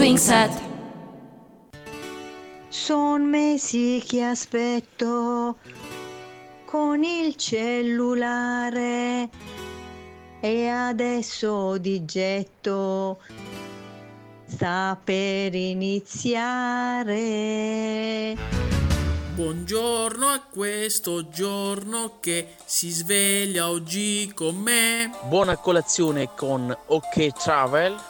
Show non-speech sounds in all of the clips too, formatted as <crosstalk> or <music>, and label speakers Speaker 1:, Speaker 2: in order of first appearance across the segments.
Speaker 1: swing set.
Speaker 2: Son mesi che aspetto con il cellulare e adesso di getto sta per iniziare.
Speaker 3: Buongiorno a questo giorno che si sveglia oggi con me.
Speaker 4: Buona colazione con OK Travel.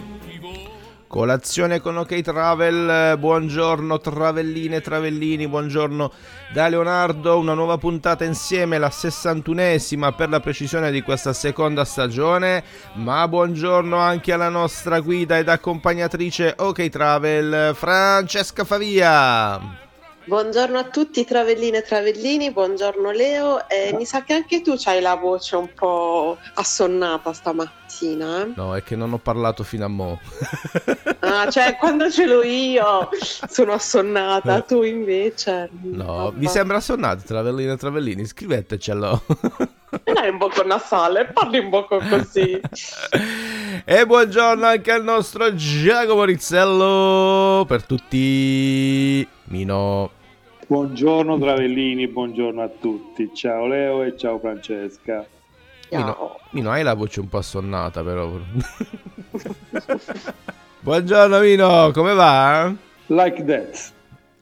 Speaker 5: Colazione con OK Travel, buongiorno travelline e travellini, buongiorno da Leonardo, una nuova puntata insieme, la 61esima per la precisione di questa seconda stagione, ma buongiorno anche alla nostra guida ed accompagnatrice OK Travel, Francesca Favia.
Speaker 6: Buongiorno a tutti travelline e travellini, buongiorno Leo e mi sa che anche tu hai la voce un po' assonnata stamattina. Eh?
Speaker 5: No, è che non ho parlato fino a mo'. <laughs>
Speaker 6: ah, cioè quando ce l'ho io sono assonnata, tu invece...
Speaker 5: No, vi sembra assonnato travelline e travellini? Scrivetecelo.
Speaker 6: Hai <laughs> un poco nasale, parli un poco così.
Speaker 5: e buongiorno anche al nostro Giacomo Rizzello per tutti. Mino.
Speaker 7: Buongiorno Travellini, buongiorno a tutti. Ciao Leo e ciao Francesca.
Speaker 5: Mino, Mino hai la voce un po' assonnata però. <laughs> buongiorno Mino, come va?
Speaker 7: Like that.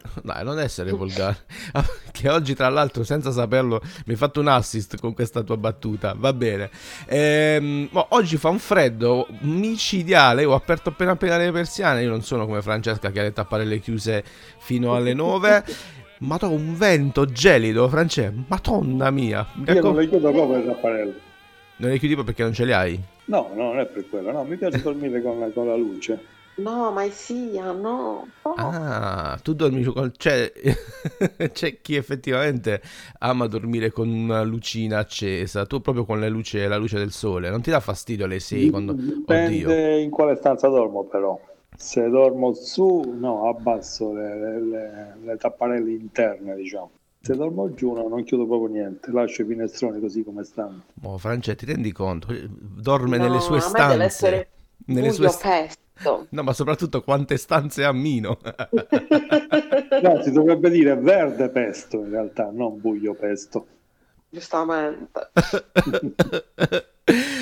Speaker 7: <laughs>
Speaker 5: Dai, non essere volgare. <laughs> che oggi, tra l'altro, senza saperlo, mi hai fatto un assist con questa tua battuta. Va bene. Ehm, oggi fa un freddo micidiale. Ho aperto appena appena le persiane. Io non sono come Francesca che ha le tapparelle chiuse fino alle 9. <laughs> Ma ho un vento gelido, Francesca. Madonna mia.
Speaker 7: Io non le chiudo proprio le tapparelle.
Speaker 5: Non le chiudi proprio perché non ce le hai?
Speaker 7: No, no, non è per quello. No, mi piace dormire con la, con la luce.
Speaker 6: No, mai sia, no. Oh.
Speaker 5: Ah, tu dormi con... Cioè, <laughs> c'è chi effettivamente ama dormire con una lucina accesa, tu proprio con la luce, la luce del sole, non ti dà fastidio alle 6 quando...
Speaker 7: Dipende
Speaker 5: Oddio.
Speaker 7: in quale stanza dormo però. Se dormo su, no, abbasso le, le, le tapparelle interne, diciamo. Se dormo giù no, non chiudo proprio niente, lascio i finestroni così come stanno.
Speaker 5: Oh, Francesca, ti rendi conto? Dorme
Speaker 6: No,
Speaker 5: nelle sue
Speaker 6: a me
Speaker 5: stanze.
Speaker 6: deve essere
Speaker 5: Nelle
Speaker 6: buio
Speaker 5: st-
Speaker 6: pesto.
Speaker 5: No, ma soprattutto quante stanze ha Mino. <laughs>
Speaker 7: No, si dovrebbe dire verde pesto in realtà, non buio pesto.
Speaker 6: Giustamente. <laughs>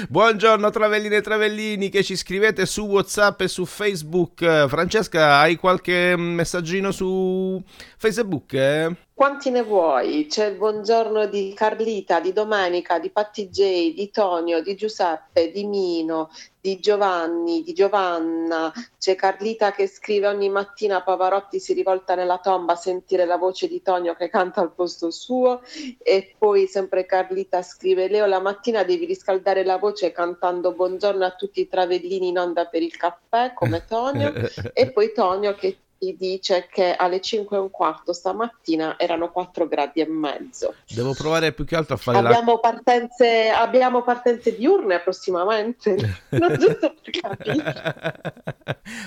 Speaker 5: Buongiorno Travelline e Travellini che ci scrivete su Whatsapp e su Facebook. Francesca, hai qualche messaggino su Facebook? eh?
Speaker 6: Quanti ne vuoi? C'è il buongiorno di Carlita, di Domenica, di Patti J, di Tonio, di Giuseppe, di Mino, di Giovanni, di Giovanna. C'è Carlita che scrive ogni mattina Pavarotti si rivolta nella tomba a sentire la voce di Tonio che canta al posto suo. E poi sempre Carlita scrive Leo la mattina devi riscaldare la voce cantando buongiorno a tutti i travellini in onda per il caffè come Tonio. <laughs> e poi Tonio che dice che alle 5 e un quarto stamattina erano 4 gradi e mezzo.
Speaker 5: Devo provare più che altro a fare la...
Speaker 6: Abbiamo partenze, abbiamo partenze diurne prossimamente, <laughs> non giusto per capire.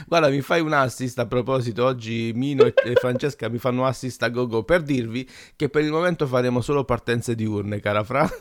Speaker 5: Guarda, mi fai un assist a proposito. Oggi Mino e e Francesca mi fanno assist a gogo per dirvi che per il momento faremo solo partenze diurne, cara Fra. <laughs>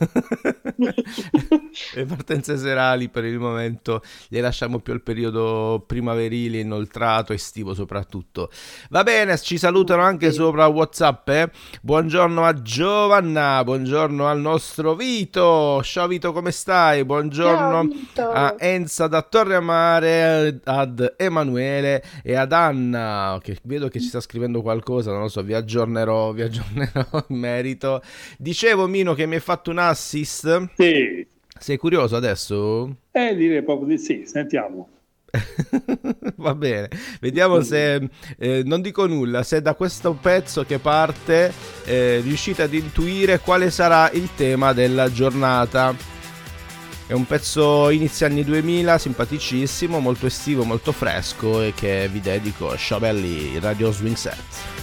Speaker 5: Le partenze serali per il momento le lasciamo più al periodo primaverile, inoltrato, estivo soprattutto.
Speaker 8: Tutto. Va bene, ci salutano anche sopra WhatsApp. Eh? Buongiorno a Giovanna, buongiorno al nostro Vito. Ciao Vito, come stai? Buongiorno a Enza da Torre Amare, ad Emanuele e ad Anna, che vedo che ci sta scrivendo qualcosa, non lo so, vi aggiornerò, vi aggiornerò <laughs> in merito. Dicevo Mino che mi hai fatto un assist.
Speaker 7: Sì.
Speaker 8: Sei curioso adesso?
Speaker 7: Eh, direi proprio di sì, sentiamo. <laughs>
Speaker 8: Va bene, vediamo se eh, non dico nulla, se da questo pezzo che parte eh, riuscite ad intuire quale sarà il tema della giornata. È un pezzo inizio anni 2000, simpaticissimo, molto estivo, molto fresco e che vi dedico a Sciabelli Radio Swing Set.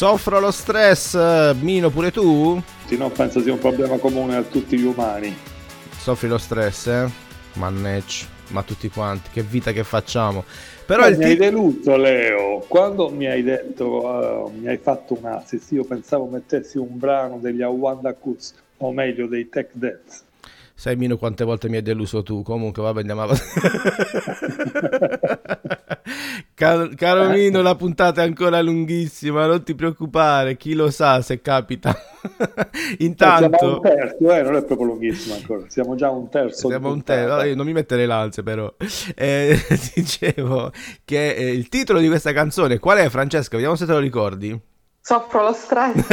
Speaker 5: Soffro lo stress,
Speaker 8: Mino pure tu?
Speaker 7: Sì, no, penso sia un problema comune a tutti gli umani.
Speaker 8: Soffri lo stress, eh? Manneccio, ma tutti quanti, che vita che facciamo. Però
Speaker 7: mi hai
Speaker 8: titolo...
Speaker 7: deluso, Leo. Quando mi hai detto, eh, mi hai fatto un assist, io pensavo mettessi un brano degli Awanda Kuz, o meglio dei Tech Dance.
Speaker 8: Sai Mino quante volte mi hai deluso tu, comunque vabbè andiamo avanti. <laughs> caro, caro Mino, la puntata è ancora lunghissima, non ti preoccupare, chi lo sa se capita. <laughs>
Speaker 7: Siamo a un
Speaker 8: Intanto...
Speaker 7: terzo, eh, non è proprio lunghissimo ancora. Siamo già un terzo.
Speaker 8: Siamo un terzo, io non mi mettere l'alze però. Eh, <laughs> dicevo che eh, il titolo di questa canzone qual è Francesca? Vediamo se te lo ricordi.
Speaker 6: Soffro lo stress.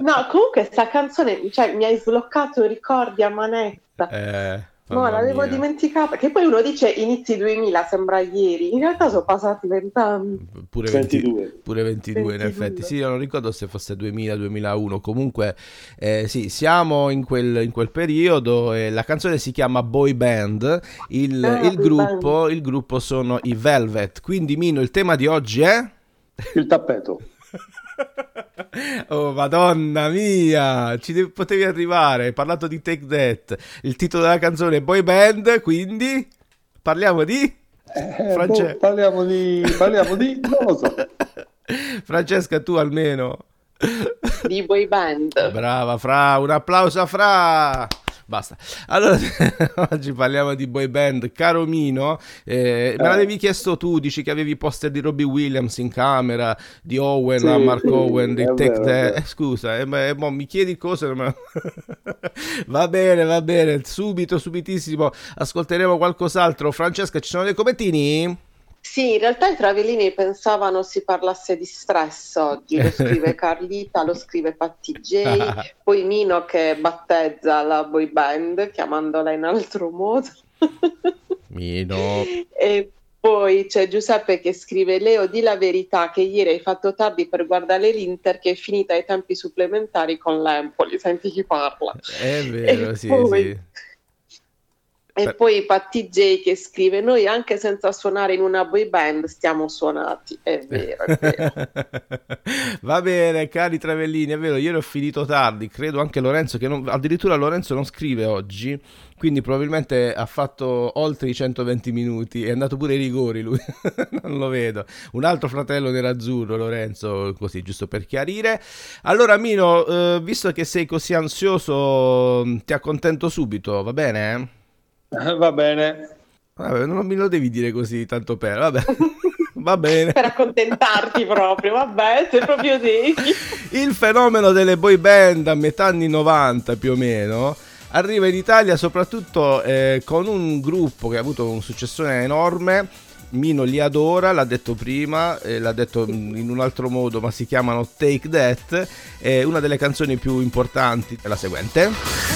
Speaker 6: No, comunque sta canzone, cioè, mi hai sbloccato ricordi a manetta.
Speaker 8: Eh,
Speaker 6: No, l'avevo
Speaker 8: mia.
Speaker 6: dimenticata. Che poi uno dice inizi 2000, sembra ieri. In realtà sono passati vent'anni.
Speaker 8: Pure 20
Speaker 7: 22.
Speaker 8: Pure 22 in
Speaker 6: 22.
Speaker 8: effetti, sì, io non ricordo se fosse 2000-2001, comunque eh, sì, siamo in quel, in quel periodo e la canzone si chiama Boy Band, il,
Speaker 6: Ah,
Speaker 8: il
Speaker 6: Boy
Speaker 8: gruppo, il gruppo sono i Velvet, quindi Mino, il tema di oggi è...
Speaker 7: Il tappeto. <laughs>
Speaker 5: Oh, madonna mia, ci de- potevi arrivare. Hai parlato di Take That. Il titolo della canzone è Boy Band, quindi parliamo di.
Speaker 7: Eh,
Speaker 5: France-
Speaker 7: boh, parliamo di... parliamo di... non lo so. <laughs>
Speaker 5: Francesca, tu almeno.
Speaker 6: di boy band.
Speaker 5: Brava, Fra. Un applauso a Fra. Basta. Allora, <laughs> oggi parliamo di boy band. Caro Mino, eh, me
Speaker 7: Eh.
Speaker 5: l'avevi chiesto tu, dici che avevi poster di Robbie Williams in camera, di Owen,
Speaker 7: Sì,
Speaker 5: a Mark
Speaker 7: sì,
Speaker 5: Owen, di Take That. Eh, scusa, eh, ma- eh, mo mi chiedi cose, ma- <laughs> va bene, va bene, subito, subitissimo, ascolteremo qualcos'altro. Francesca, ci sono dei commentini?
Speaker 6: Sì, in realtà i travellini pensavano si parlasse di stress oggi, lo <laughs> scrive Carlita, lo scrive Patti J, <laughs> poi Nino che battezza la boy band chiamandola in altro modo.
Speaker 5: Mino. <laughs>
Speaker 6: E poi c'è Giuseppe che scrive Leo di la verità che ieri hai fatto tardi per guardare l'Inter che è finita ai tempi supplementari con l'Empoli, senti chi parla.
Speaker 5: È vero,
Speaker 6: E
Speaker 5: sì,
Speaker 6: poi-
Speaker 5: sì.
Speaker 6: E
Speaker 5: Per-
Speaker 6: poi Patti J che scrive noi anche senza suonare in una boy band stiamo suonati, è vero, è vero. <laughs>
Speaker 5: Va bene, cari Travellini, è vero, ieri ho finito tardi, credo anche Lorenzo, che non- addirittura Lorenzo non scrive oggi, quindi probabilmente ha fatto oltre i 120 minuti, è andato pure ai rigori lui, <laughs> non lo vedo. Un altro fratello nerazzurro, Lorenzo, così, giusto per chiarire. Allora, Mino, eh, visto che sei così ansioso, ti accontento subito, va bene?
Speaker 7: Eh, Va bene.
Speaker 5: Vabbè, non mi lo devi dire così, tanto per, vabbè. <laughs> Va bene.
Speaker 6: per accontentarti proprio, vabbè, se proprio devi.
Speaker 5: Il fenomeno delle boy band a metà anni 90 più o meno arriva in Italia soprattutto eh, con un gruppo che ha avuto un successone enorme. Mino li adora, l'ha detto prima, eh, l'ha detto in un altro modo, ma si chiamano Take That. E una delle canzoni più importanti è la seguente.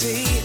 Speaker 1: See.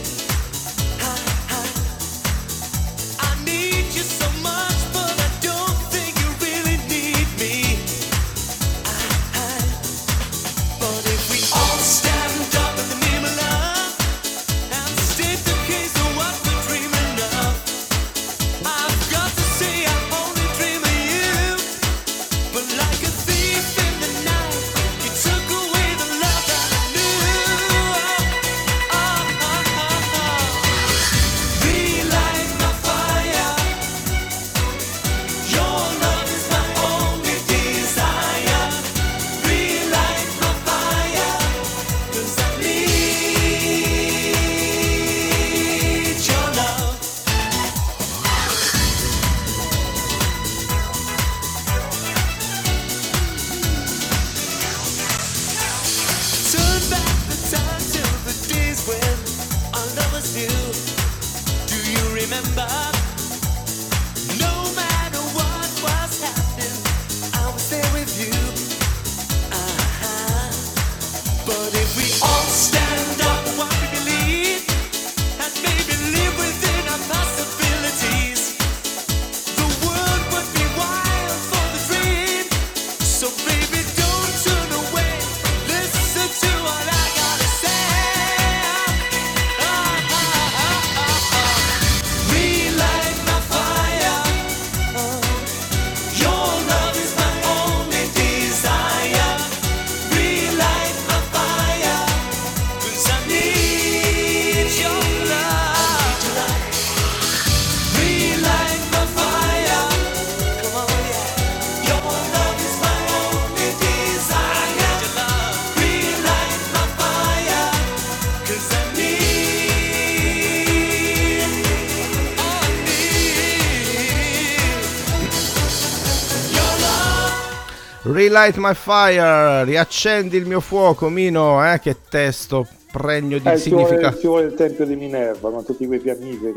Speaker 1: Relight my fire,
Speaker 5: riaccendi il mio fuoco, Mino, eh? Che testo pregno di
Speaker 7: Eh,
Speaker 5: significato.
Speaker 7: ci vuole il tempio di Minerva con tutti quei fiammiferi.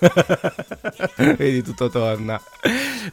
Speaker 7: <laughs>
Speaker 5: Vedi, tutto torna.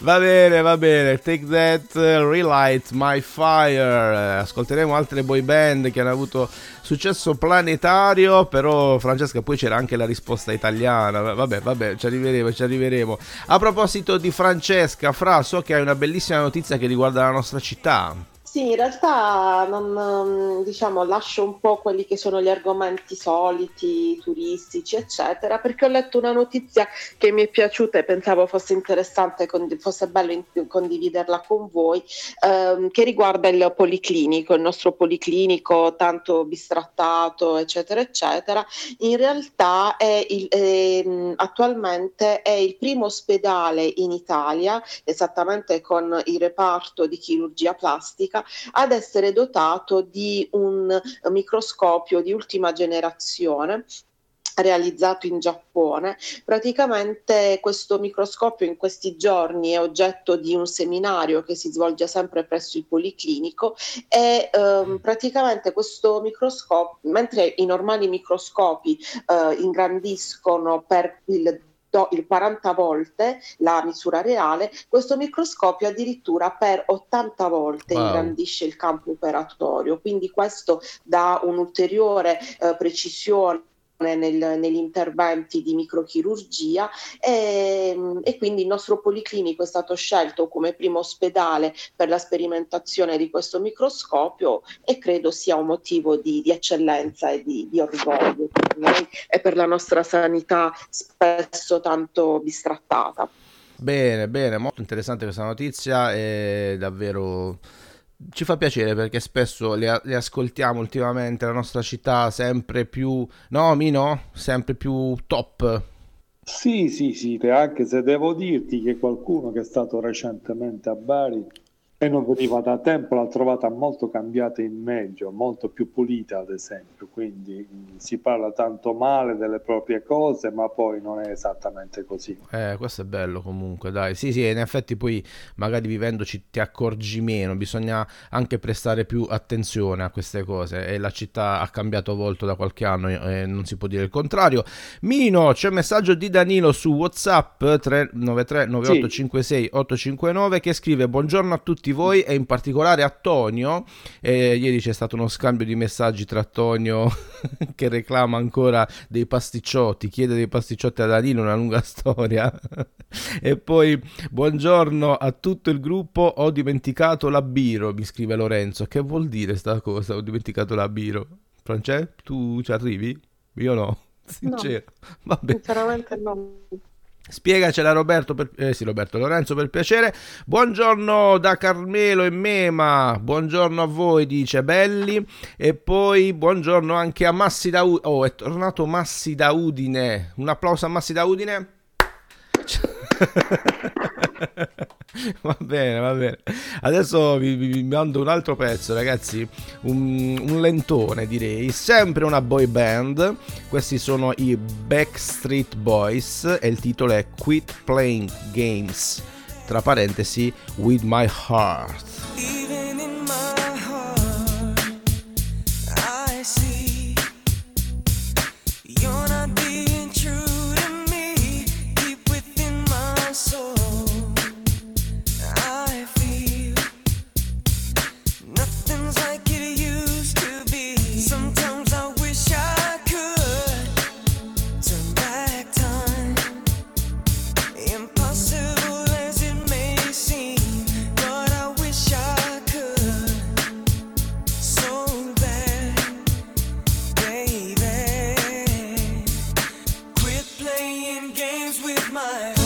Speaker 5: Va bene, va bene. Take that, uh, relight my fire. Ascolteremo altre boy band che hanno avuto successo planetario. Però, Francesca, poi c'era anche la risposta italiana. Vabbè, vabbè, ci arriveremo, ci arriveremo. A proposito di Francesca, Fra, so che hai una bellissima notizia che riguarda la nostra città.
Speaker 6: Sì, in realtà non, mm, diciamo, lascio un po' quelli che sono gli argomenti soliti, turistici, eccetera, perché ho letto una notizia che mi è piaciuta e pensavo fosse interessante, fosse bello condividerla con voi, ehm, che riguarda il policlinico, il nostro policlinico tanto bistrattato, eccetera, eccetera. In realtà è il- ehm, attualmente è il primo ospedale in Italia, esattamente con il reparto di chirurgia plastica, ad essere dotato di un microscopio di ultima generazione realizzato in Giappone. Praticamente questo microscopio in questi giorni è oggetto di un seminario che si svolge sempre presso il Policlinico e ehm, praticamente questo microscopio, mentre i normali microscopi eh, ingrandiscono per il do- il 40 volte la misura reale, questo microscopio addirittura per 80 volte
Speaker 5: Wow.
Speaker 6: ingrandisce il campo operatorio, quindi questo dà un'ulteriore eh, precisione nel- negli interventi di microchirurgia e, e quindi il nostro policlinico è stato scelto come primo ospedale per la sperimentazione di questo microscopio e credo sia un motivo di, di eccellenza e di, di orgoglio per noi e per la nostra sanità spesso tanto bistrattata.
Speaker 5: Bene, bene, molto interessante questa notizia e davvero ci fa piacere perché spesso le, le ascoltiamo ultimamente, la nostra città sempre più, no Mino, sempre più top.
Speaker 7: Sì, sì, sì, anche se devo dirti che qualcuno che è stato recentemente a Bari e non veniva da tempo l'ha trovata molto cambiata in meglio, molto più pulita ad esempio, quindi mh, si parla tanto male delle proprie cose, ma poi non è esattamente così.
Speaker 5: Eh, questo è bello comunque, dai. Sì, sì, in effetti poi magari vivendoci ti accorgi meno, bisogna anche prestare più attenzione a queste cose e la città ha cambiato volto da qualche anno e non si può dire il contrario. Mino, c'è un messaggio di Danilo su WhatsApp 393 9856 859 che scrive buongiorno a tutti voi e in particolare a Tonio. Eh, ieri c'è stato uno scambio di messaggi tra Tonio <laughs> che reclama ancora dei pasticciotti, chiede dei pasticciotti a Danilo, una lunga <laughs> storia. e poi buongiorno a tutto il gruppo, ho dimenticato la biro, mi scrive Lorenzo. Che vuol dire sta cosa? Ho dimenticato la biro. Francesco, tu ci arrivi? Io no, <laughs> sincero. Vabbè.
Speaker 6: Sinceramente no.
Speaker 5: Spiegacela Roberto, per, eh sì, Roberto Lorenzo per piacere. Buongiorno da Carmelo e Mema. Buongiorno a voi, dice Belli. E poi buongiorno anche a Massi da Udine. Oh, è tornato Massi da Udine. Un applauso a Massi da Udine. <laughs> <laughs> va bene, va bene. Adesso vi, vi- vi mando un altro pezzo, ragazzi. Un, un lentone, direi. Sempre una boy band. Questi sono i Backstreet Boys e il titolo è Quit Playing Games. Tra parentesi, With My Heart.
Speaker 1: Even in my playing games with my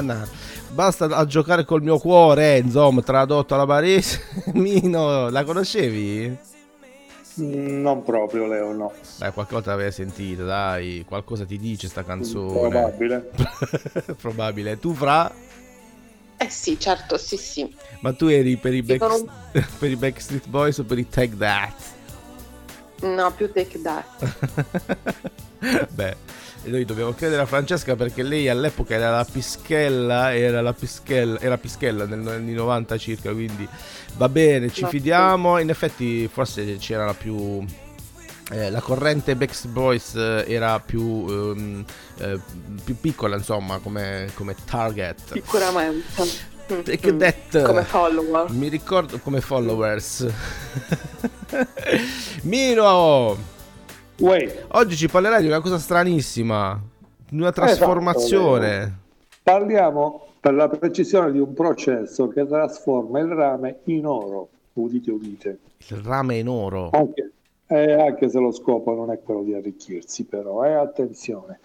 Speaker 5: na, na. Basta a giocare col mio cuore, insomma, tradotto alla barese. <laughs> Mino, la conoscevi?
Speaker 7: Non proprio, Leo, no.
Speaker 5: Dai, qualche volta l'avevi sentita, dai, qualcosa ti dice sta canzone.
Speaker 7: Probabile. <laughs>
Speaker 5: Probabile. Tu, Fra?
Speaker 6: Eh sì, certo, sì, sì.
Speaker 5: Ma tu eri per i, back...
Speaker 6: Dicono- <laughs>
Speaker 5: per i Backstreet Boys o per i Take That?
Speaker 6: No, più take that.
Speaker 5: Beh, noi dobbiamo credere a Francesca perché lei all'epoca era la pischella, era la pischella, era pischella negli anni 90 circa, quindi va bene, ci fidiamo. In effetti forse c'era la più... eh, la corrente Backstreet Boys eh, era più, ehm, eh, più piccola, insomma, come, come target.
Speaker 6: Sicuramente.
Speaker 5: Take that.
Speaker 6: Come follower.
Speaker 5: Mi ricordo come followers. <laughs> Mino,
Speaker 7: Uè,
Speaker 5: oggi ci parlerai di una cosa stranissima, di una trasformazione.
Speaker 7: parliamo per la precisione di un processo che trasforma il rame in oro. Udite, udite.
Speaker 5: Il rame in oro.
Speaker 7: Anche, eh, anche se lo scopo non è quello di arricchirsi, però, eh, attenzione.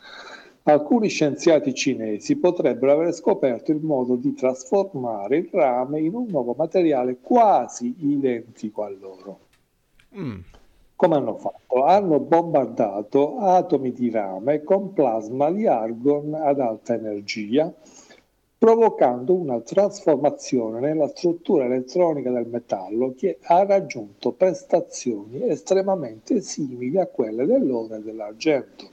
Speaker 7: Alcuni scienziati cinesi potrebbero aver scoperto il modo di trasformare il rame in un nuovo materiale quasi identico a loro.
Speaker 5: Mm.
Speaker 7: Come hanno fatto? Hanno bombardato atomi di rame con plasma di argon ad alta energia, provocando una trasformazione nella struttura elettronica del metallo che ha raggiunto prestazioni estremamente simili a quelle dell'oro e dell'argento.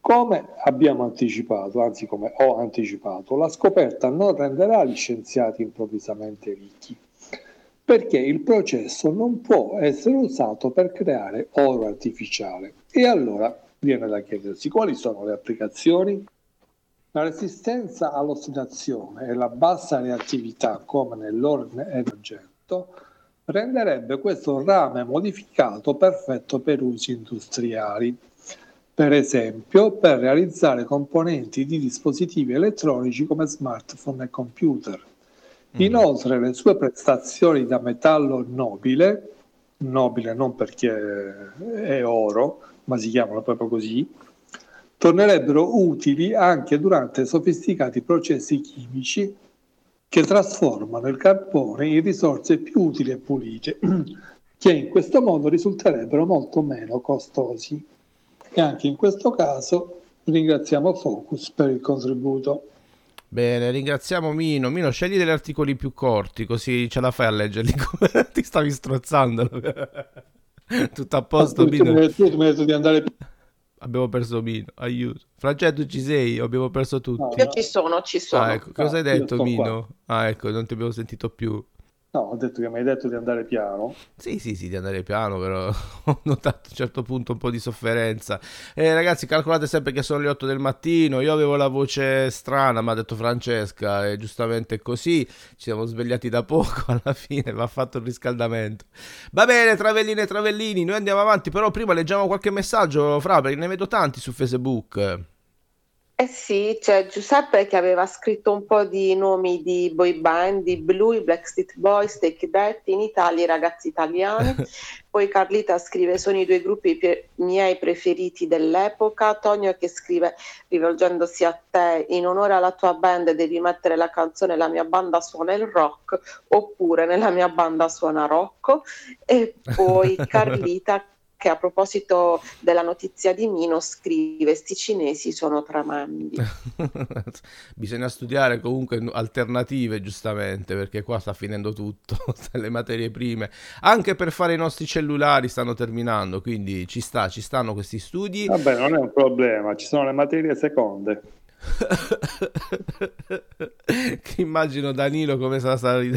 Speaker 7: Come abbiamo anticipato, anzi come ho anticipato, la scoperta non renderà gli scienziati improvvisamente ricchi, perché il processo non può essere usato per creare oro artificiale. E allora viene da chiedersi quali sono le applicazioni? La resistenza all'ossidazione e la bassa reattività, come nell'oro e nell'argento, renderebbe questo rame modificato perfetto per usi industriali. Per esempio, per realizzare componenti di dispositivi elettronici come smartphone e computer. Inoltre le sue prestazioni da metallo nobile, nobile non perché è oro, ma si chiamano proprio così, tornerebbero utili anche durante sofisticati processi chimici che trasformano il carbone in risorse più utili e pulite, <clears throat> che in questo modo risulterebbero molto meno costosi. E anche in questo caso ringraziamo Focus per il contributo.
Speaker 5: Bene, ringraziamo Mino. Mino, scegli degli articoli più corti, così ce la fai a leggerli. <laughs> Ti stavi strozzando. <laughs> Tutto a posto,
Speaker 7: mi
Speaker 5: Mino.
Speaker 7: tu mi hai detto di andare
Speaker 5: Abbiamo perso Mino, aiuto. Francesco, ci sei? Abbiamo perso tutti.
Speaker 6: Io ci sono, ci sono.
Speaker 5: Ah, ecco. Cosa hai
Speaker 7: io
Speaker 5: detto,
Speaker 7: sto qua.
Speaker 5: Mino? Ah, ecco, non ti abbiamo sentito più.
Speaker 7: No, ho detto che mi hai detto di andare piano.
Speaker 5: Sì, sì, sì, di andare piano, però <laughs> ho notato a un certo punto un po' di sofferenza. Eh, ragazzi, calcolate sempre che sono le 8 del mattino. Io avevo la voce strana, mi ha detto Francesca, e giustamente è così. Ci siamo svegliati da poco, <laughs> alla fine va fatto il riscaldamento. Va bene, travelline e travellini, noi andiamo avanti, però prima leggiamo qualche messaggio, Fra, perché ne vedo tanti su Facebook.
Speaker 6: Eh sì, c'è Giuseppe che aveva scritto un po' di nomi di boy band, di Blue, i Blackstreet Boys, Take That, in Italia i ragazzi italiani. <laughs> Poi Carlita scrive sono i due gruppi pe- miei preferiti dell'epoca. Tonio che scrive rivolgendosi a te in onore alla tua band devi mettere la canzone La mia banda suona il rock oppure nella mia banda suona Rocco. E poi <laughs> Carlita che a proposito della notizia di Mino scrive sti cinesi sono tremendi. <laughs>
Speaker 5: Bisogna studiare comunque alternative, giustamente, perché qua sta finendo tutto, <laughs> le materie prime. Anche per fare i nostri cellulari stanno terminando, quindi ci sta, ci stanno questi studi.
Speaker 7: Vabbè, non è un problema, ci sono le materie seconde. <laughs>
Speaker 5: immagino Danilo come sarà stato <laughs>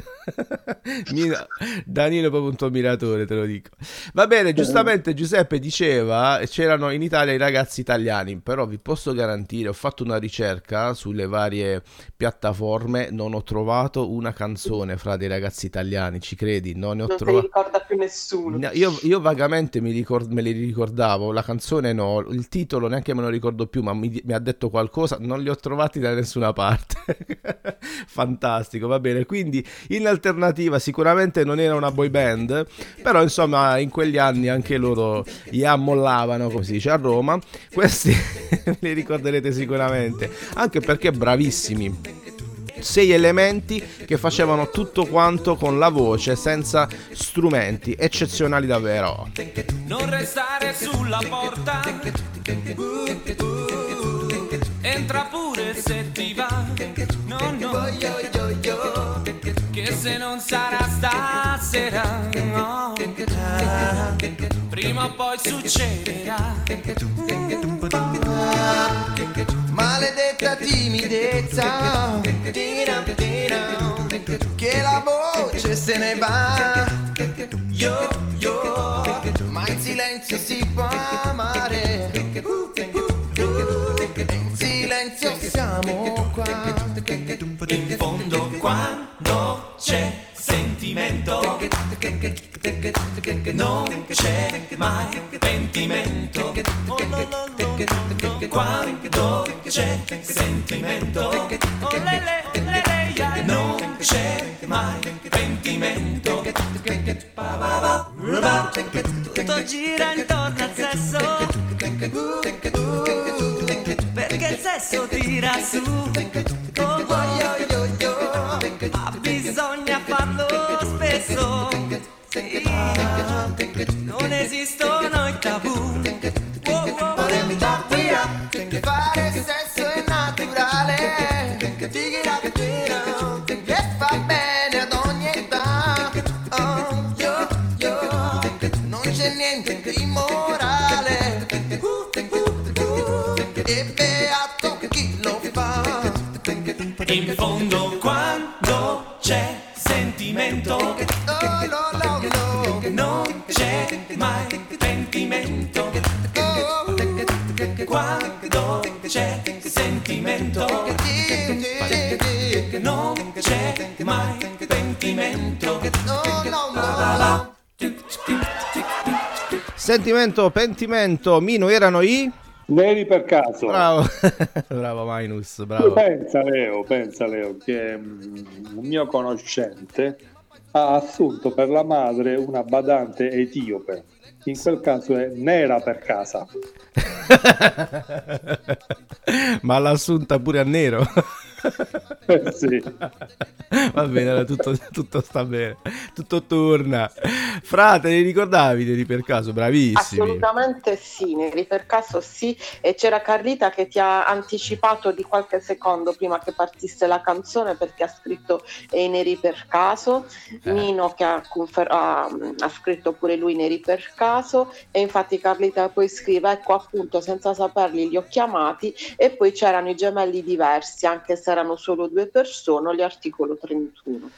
Speaker 5: Danilo è proprio un tuo ammiratore te lo dico va bene giustamente Giuseppe diceva c'erano in Italia i ragazzi italiani però vi posso garantire ho fatto una ricerca sulle varie piattaforme non ho trovato una canzone fra dei ragazzi italiani ci credi non ne ho
Speaker 6: Non se li
Speaker 5: trovato
Speaker 6: ricorda più nessuno.
Speaker 5: No, io, io vagamente mi ricor- me li ricordavo, la canzone no, il titolo neanche me lo ricordo più, ma mi, mi ha detto qualcosa, non li ho trovati da nessuna parte. <laughs> Fantastico, va bene. Quindi in alternativa sicuramente non era una boy band, però insomma in quegli anni anche loro gli ammollavano, come si dice a Roma. Questi <laughs> li ricorderete sicuramente, anche perché bravissimi. Sei elementi che facevano tutto quanto con la voce, senza strumenti, eccezionali davvero.
Speaker 1: Non restare sulla porta. Uh, uh, entra pure se ti va. No, no. Che se non sarà stasera. No. Prima o poi succederà.
Speaker 9: Maledetta timidezza Che la voce se ne va Yo, yo Ma in silenzio si può amare
Speaker 1: c'è sentimento. Non c'è mai pentimento. Quando c'è sentimento. Non c'è mai pentimento.
Speaker 9: Tutto gira intorno al sesso. Perché il sesso tira su. Oh, oh, yo. Ma bisogna farlo spesso
Speaker 1: Sentimento, pentimento,
Speaker 5: Mino erano i...
Speaker 7: Neri per caso.
Speaker 5: Bravo, <laughs> bravo Minus, bravo.
Speaker 7: Pensa Leo, pensa Leo che mm, un mio conoscente ha assunto per la madre una badante etiope. In quel caso è nera per casa. <laughs>
Speaker 5: Ma l'ha assunta pure a nero.
Speaker 7: Sì.
Speaker 5: Va bene, allora tutto, tutto sta bene, tutto torna. Frate, li ricordavi Neri per caso? Bravissimi.
Speaker 6: Assolutamente sì, Neri per caso sì, e c'era Carlita che ti ha anticipato di qualche secondo prima che partisse la canzone perché ha scritto E Neri per caso,
Speaker 5: Eh.
Speaker 6: Nino che ha, confer- ha- ha scritto pure lui Neri per caso e infatti Carlita poi scrive ecco appunto senza saperli li ho chiamati e poi c'erano i gemelli diversi anche se erano solo due persone, gli articolo 31.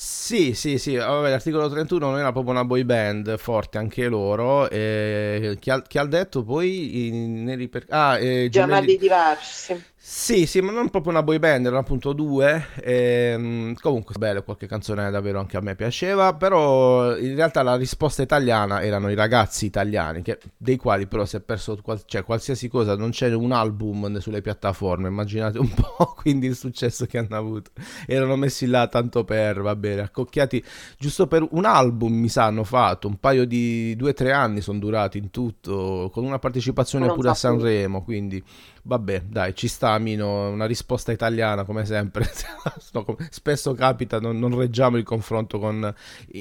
Speaker 5: Sì, sì, sì, vabbè, l'articolo 31 non era proprio una boy band, forte anche loro. e chi, ha, chi ha detto poi i neri per... Ah, eh,
Speaker 6: Gemelli
Speaker 5: gemelli...
Speaker 6: diversi.
Speaker 5: Sì, sì, ma non proprio una boy band, erano appunto due. ehm, comunque, bello, qualche canzone davvero anche a me piaceva. Però in realtà la risposta italiana erano i ragazzi italiani, che- dei quali però si è perso qual- cioè, qualsiasi cosa. Non c'è un album sulle piattaforme, immaginate un <laughs> po' quindi il successo che hanno avuto. Erano messi là tanto per, va bene, accocchiati giusto per un album, mi sa, hanno fatto. Un paio di due o tre anni sono durati in tutto, con una partecipazione
Speaker 6: Non
Speaker 5: pure a. Sanremo. Quindi Vabbè, dai, ci sta Mino, una risposta italiana come sempre. <laughs> Spesso capita, non, non reggiamo il confronto con,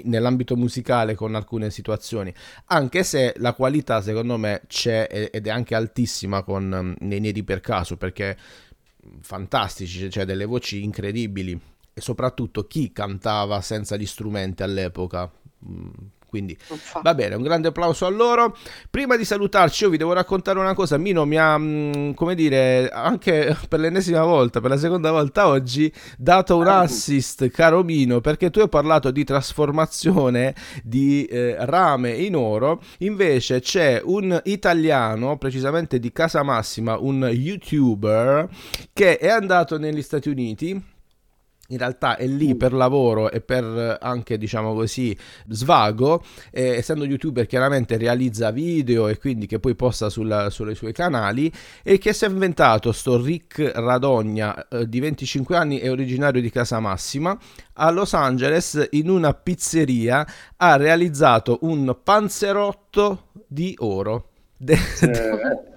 Speaker 5: nell'ambito musicale con alcune situazioni, anche se la qualità secondo me c'è ed è anche altissima con um, nei Neri per caso, perché fantastici, cioè delle voci incredibili e soprattutto chi cantava senza gli strumenti all'epoca. Quindi. Va bene, un grande applauso a loro. Prima di salutarci, io vi devo raccontare una cosa. Mino mi ha, mm, come dire, anche per l'ennesima volta, per la seconda volta oggi, dato un assist, caro Mino, perché tu hai parlato di trasformazione di eh, rame in oro. Invece c'è un italiano, precisamente di Casa Massima, un youtuber, che è andato negli Stati Uniti in realtà è lì per lavoro e per eh, anche diciamo così svago eh, essendo youtuber chiaramente realizza video e quindi che poi posta sulla, sui suoi canali e che si è inventato sto Rick Radogna eh, di 25 anni è originario di Casamassima a Los Angeles in una pizzeria ha realizzato un panzerotto di oro. De-
Speaker 7: Eh, <laughs>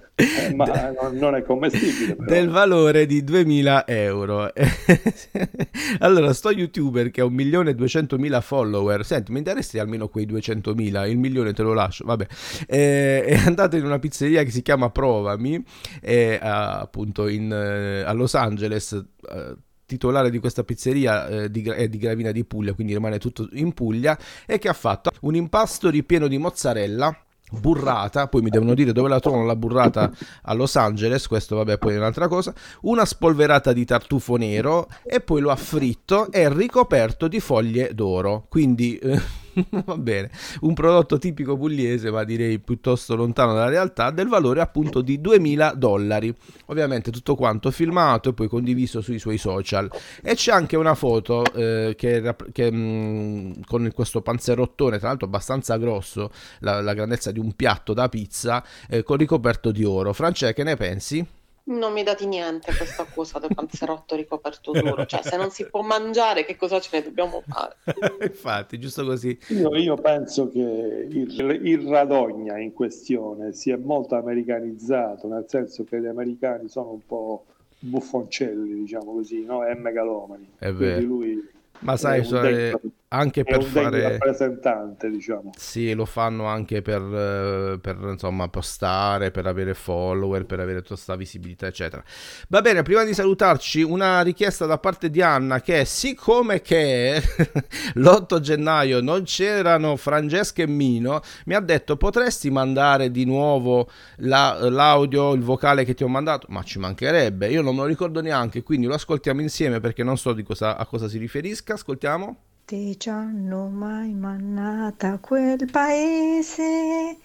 Speaker 7: ma non- è commestibile. però.
Speaker 5: del valore di 2000 euro. <laughs> allora, sto youtuber che ha 1.200.000 follower, senti, mi interessi almeno quei 200.000, il milione te lo lascio, vabbè, Eh, è andato in una pizzeria che si chiama Provami, eh, appunto in, eh, a Los Angeles. eh, titolare di questa pizzeria eh, di, è di Gravina di Puglia, quindi rimane tutto in Puglia, e che ha fatto un impasto ripieno di mozzarella burrata, poi mi devono dire dove la trovano la burrata a Los Angeles, questo vabbè poi è un'altra cosa, una spolverata di tartufo nero e poi lo ha fritto e ricoperto di foglie d'oro, quindi eh, <laughs> va bene, un prodotto tipico pugliese ma direi piuttosto lontano dalla realtà del valore appunto di 2000 dollari, ovviamente tutto quanto filmato e poi condiviso sui suoi social e c'è anche una foto eh, che, che, mh, con questo panzerottone tra l'altro abbastanza grosso la, la grandezza di un piatto da pizza eh, con ricoperto di oro. Francesca, che ne pensi?
Speaker 6: Non mi dati niente questa cosa del <laughs> panzerotto ricoperto d'oro. Cioè, se non si può mangiare, che cosa ce ne dobbiamo fare? <laughs>
Speaker 5: Infatti, giusto così.
Speaker 7: Io, io penso che il, il Radogna in questione si è molto americanizzato, nel senso che gli americani sono un po' buffoncelli, diciamo così, no? E megalomani.
Speaker 5: È
Speaker 7: Quindi
Speaker 5: vero.
Speaker 7: lui
Speaker 5: Ma sai,
Speaker 7: un
Speaker 5: so-
Speaker 7: degno-
Speaker 5: eh, anche per fare...
Speaker 7: rappresentante, diciamo.
Speaker 5: Sì, lo fanno anche per, eh, per, insomma postare, per avere follower, per avere tutta questa visibilità, eccetera. Va bene, prima di salutarci, una richiesta da parte di Anna che siccome che <laughs> l'8 gennaio non c'erano Francesca e Mino, mi ha detto potresti mandare di nuovo la- l'audio, il vocale che ti ho mandato? Ma ci mancherebbe, io non me lo ricordo neanche, quindi lo ascoltiamo insieme perché non so di cosa, a cosa si riferisca. Ascoltiamo.
Speaker 2: Ti ci hanno mai mannata quel paese?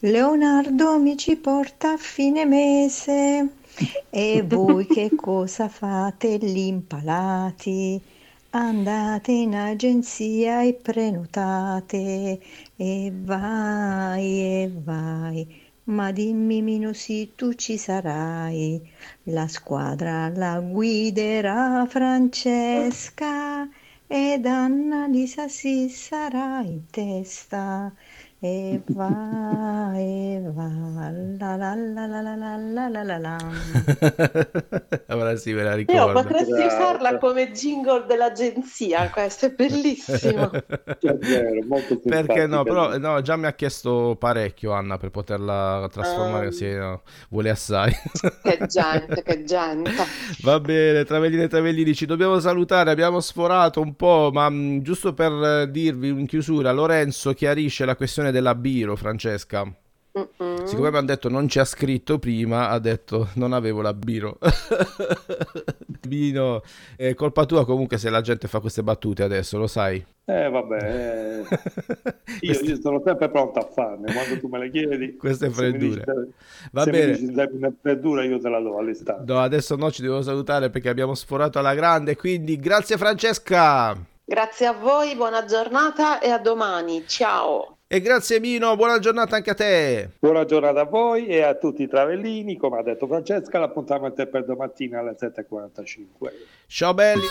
Speaker 2: Leonardo mi ci porta a fine mese. E voi che <laughs> cosa fate lì impalati? Andate in agenzia e prenotate. E vai, e vai. Ma dimmi Mino sì, tu ci sarai. La squadra la guiderà Francesca ed Annalisa si sarà in testa. E va, e va, la la la la la la la la la la. <laughs>
Speaker 5: Ora sì, me la
Speaker 6: Io
Speaker 5: ricordo.
Speaker 6: potresti usarla come jingle dell'agenzia, questo è bellissimo. <laughs>
Speaker 5: Perché no, però no, già mi ha chiesto parecchio Anna per poterla trasformare,
Speaker 6: Ah.
Speaker 5: sì, no, vuole assai.
Speaker 6: Che gente, che gente. <laughs>
Speaker 5: Va bene, Travellini e Travellini, ci dobbiamo salutare, abbiamo sforato un po', ma mh, giusto per eh, dirvi in chiusura, Lorenzo chiarisce la questione della Biro, Francesca.
Speaker 6: Mm-mm.
Speaker 5: Siccome mi hanno detto non ci ha scritto prima, ha detto non avevo la Biro. <laughs> Bino, è colpa tua comunque se la gente fa queste battute adesso, lo sai.
Speaker 7: Eh, vabbè, eh, <laughs> io, io sono sempre pronto a farne quando tu me le chiedi.
Speaker 5: Queste
Speaker 7: mi dici-
Speaker 5: freddure. Va
Speaker 7: se
Speaker 5: bene.
Speaker 7: mi dici dammi una freddura, io te la do all'istante.
Speaker 5: No, adesso no, ci devo salutare perché abbiamo sforato alla grande, quindi grazie Francesca!
Speaker 6: Grazie a voi, buona giornata e a domani. Ciao.
Speaker 5: E grazie Mino, buona giornata anche a te!
Speaker 7: Buona giornata a voi e a tutti i travellini. Come ha detto Francesca, l'appuntamento è per domattina alle 7.45.
Speaker 5: Ciao belli!